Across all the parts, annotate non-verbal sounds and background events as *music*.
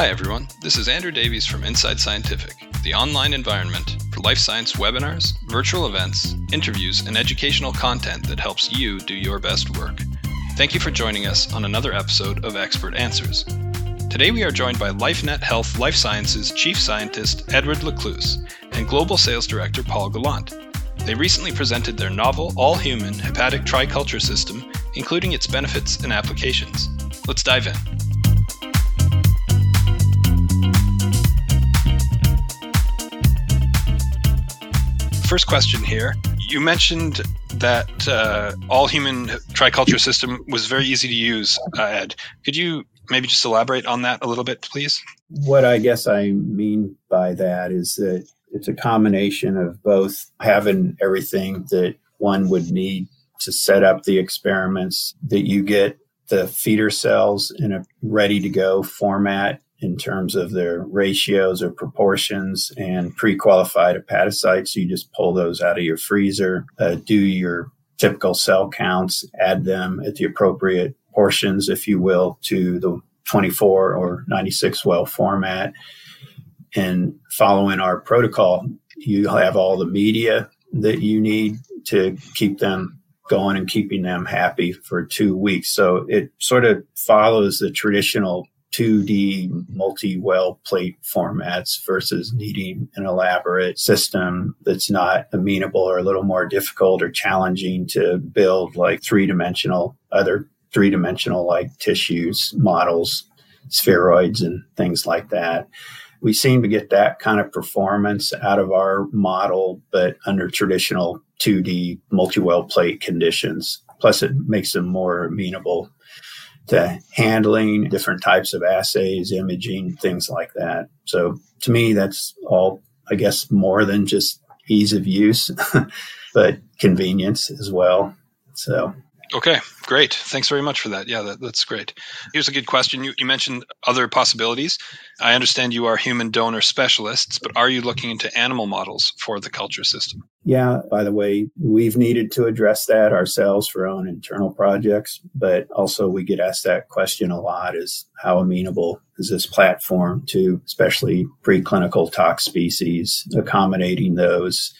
Hi, everyone. This is Andrew Davies from Inside Scientific, the online environment for life science webinars, virtual events, interviews, and educational content that helps you do your best work. Thank you for joining us on another episode of Expert Answers. Today we are joined by LifeNet Health Life Sciences Chief Scientist Edward LeCluyse and Global Sales Director Paul Gallant. They recently presented their novel all human hepatic triculture system, including its benefits and applications. Let's dive in. First question here. You mentioned that uh, all human triculture system was very easy to use, uh, Ed. Could you maybe just elaborate on that a little bit, please? What I guess I mean by that is that it's a combination of both having everything that one would need to set up the experiments, that you get the feeder cells in a ready to go format in terms of their ratios or proportions and pre-qualified hepatocytes. You just pull those out of your freezer, uh, do your typical cell counts, add them at the appropriate portions, if you will, to the 24 or 96 well format. And following our protocol, you have all the media that you need to keep them going and keeping them happy for two weeks. So it sort of follows the traditional 2D multi well plate formats versus needing an elaborate system that's not amenable or a little more difficult or challenging to build like three dimensional, other three dimensional like tissues, models, spheroids, and things like that. We seem to get that kind of performance out of our model, but under traditional 2D multi well plate conditions. Plus, it makes them more amenable to handling different types of assays, imaging, things like that. So to me, that's all, I guess, more than just ease of use, *laughs* but convenience as well. So Okay, great. Thanks very much for that. Yeah, that, that's great. Here's a good question. You, you mentioned other possibilities. I understand you are human donor specialists, but are you looking into animal models for the culture system? Yeah, by the way, we've needed to address that ourselves for our own internal projects, but also we get asked that question a lot is how amenable is this platform to especially preclinical tox species, accommodating those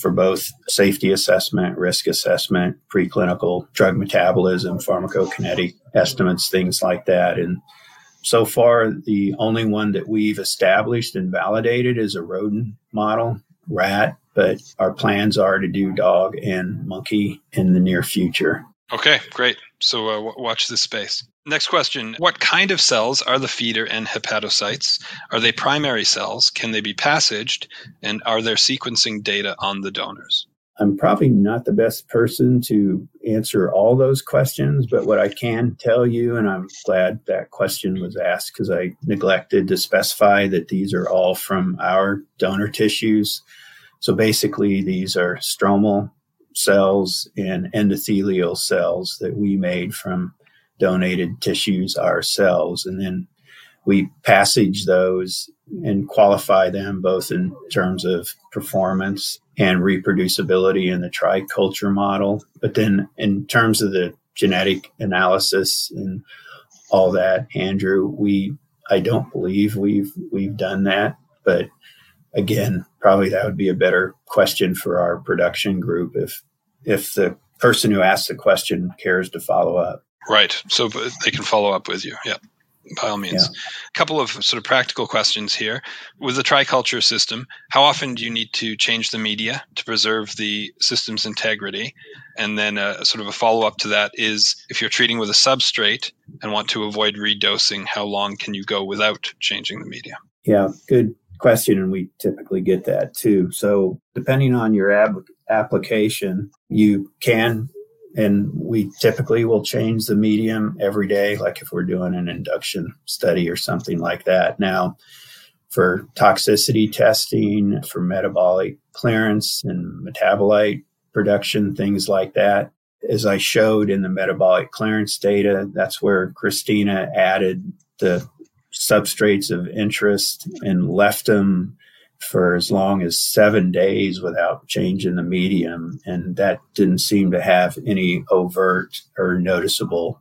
for both safety assessment, risk assessment, preclinical drug metabolism, pharmacokinetic estimates, things like that. And so far, the only one that we've established and validated is a rodent model, rat, but our plans are to do dog and monkey in the near future. Okay, great. So uh, w- watch this space. Next question What kind of cells are the feeder and hepatocytes? Are they primary cells? Can they be passaged? And are there sequencing data on the donors? I'm probably not the best person to answer all those questions, but what I can tell you, and I'm glad that question was asked because I neglected to specify that these are all from our donor tissues. So basically, these are stromal cells and endothelial cells that we made from donated tissues ourselves. And then we passage those and qualify them both in terms of performance and reproducibility in the triculture model. But then in terms of the genetic analysis and all that, Andrew, we I don't believe we've we've done that. But again, probably that would be a better question for our production group if if the person who asks the question cares to follow up. Right. So they can follow up with you. Yeah. By all means. A couple of sort of practical questions here. With the triculture system, how often do you need to change the media to preserve the system's integrity? And then a, uh, sort of a follow up to that is if you're treating with a substrate and want to avoid redosing, how long can you go without changing the media? Yeah, good question. And we typically get that too. So depending on your ab- application, you can and we typically will change the medium every day, like if we're doing an induction study or something like that. Now, for toxicity testing, for metabolic clearance and metabolite production, things like that. As I showed in the metabolic clearance data, that's where Christina added the substrates of interest and left them for as long as seven days without changing the medium. And that didn't seem to have any overt or noticeable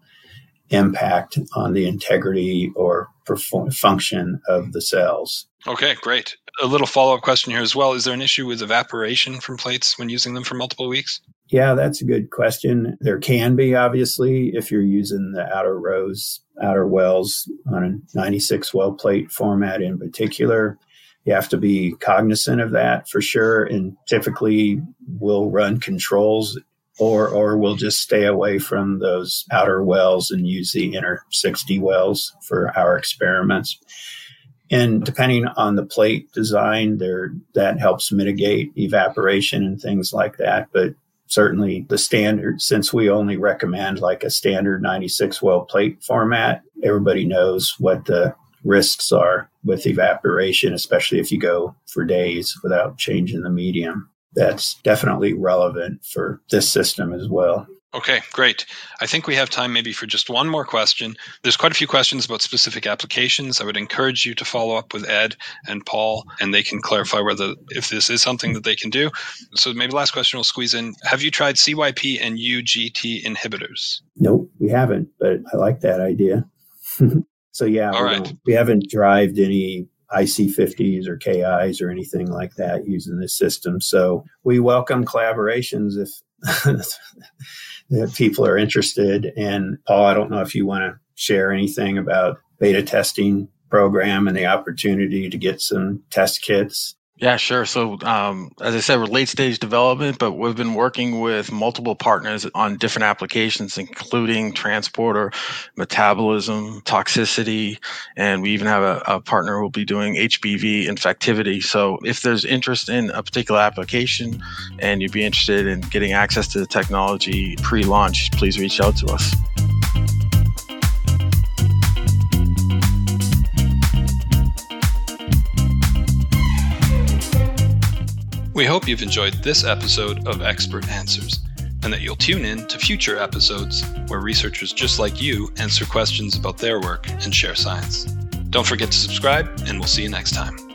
impact on the integrity or perform- function of the cells. Okay, great. A little follow up question here as well. Is there an issue with evaporation from plates when using them for multiple weeks? Yeah, that's a good question. There can be, obviously, if you're using the outer rows, outer wells on a 96 well plate format in particular. You have to be cognizant of that for sure. And typically, we'll run controls or or we'll just stay away from those outer wells and use the inner 60 wells for our experiments. And depending on the plate design, there that helps mitigate evaporation and things like that. But certainly the standard, since we only recommend like a standard 96 well plate format, everybody knows what the risks are with evaporation, especially if you go for days without changing the medium that's definitely relevant for this system as well. Okay, great. I think we have time maybe for just one more question. There's quite a few questions about specific applications. I would encourage you to follow up with Ed and Paul, and they can clarify whether if this is something that they can do. So maybe last question we'll squeeze in. Have you tried CYP and UGT inhibitors? Nope, we haven't, but I like that idea. *laughs* so yeah, All right. we haven't drived any IC50s or KIs or anything like that using this system. So we welcome collaborations if, *laughs* if people are interested. And Paul, I don't know if you want to share anything about beta testing program and the opportunity to get some test kits yeah, sure. So, um, as I said, we're late stage development, but we've been working with multiple partners on different applications, including transporter, metabolism, toxicity, and we even have a, a partner who will be doing HBV infectivity. So, if there's interest in a particular application and you'd be interested in getting access to the technology pre launch, please reach out to us. We hope you've enjoyed this episode of Expert Answers and that you'll tune in to future episodes where researchers just like you answer questions about their work and share science. Don't forget to subscribe, and we'll see you next time.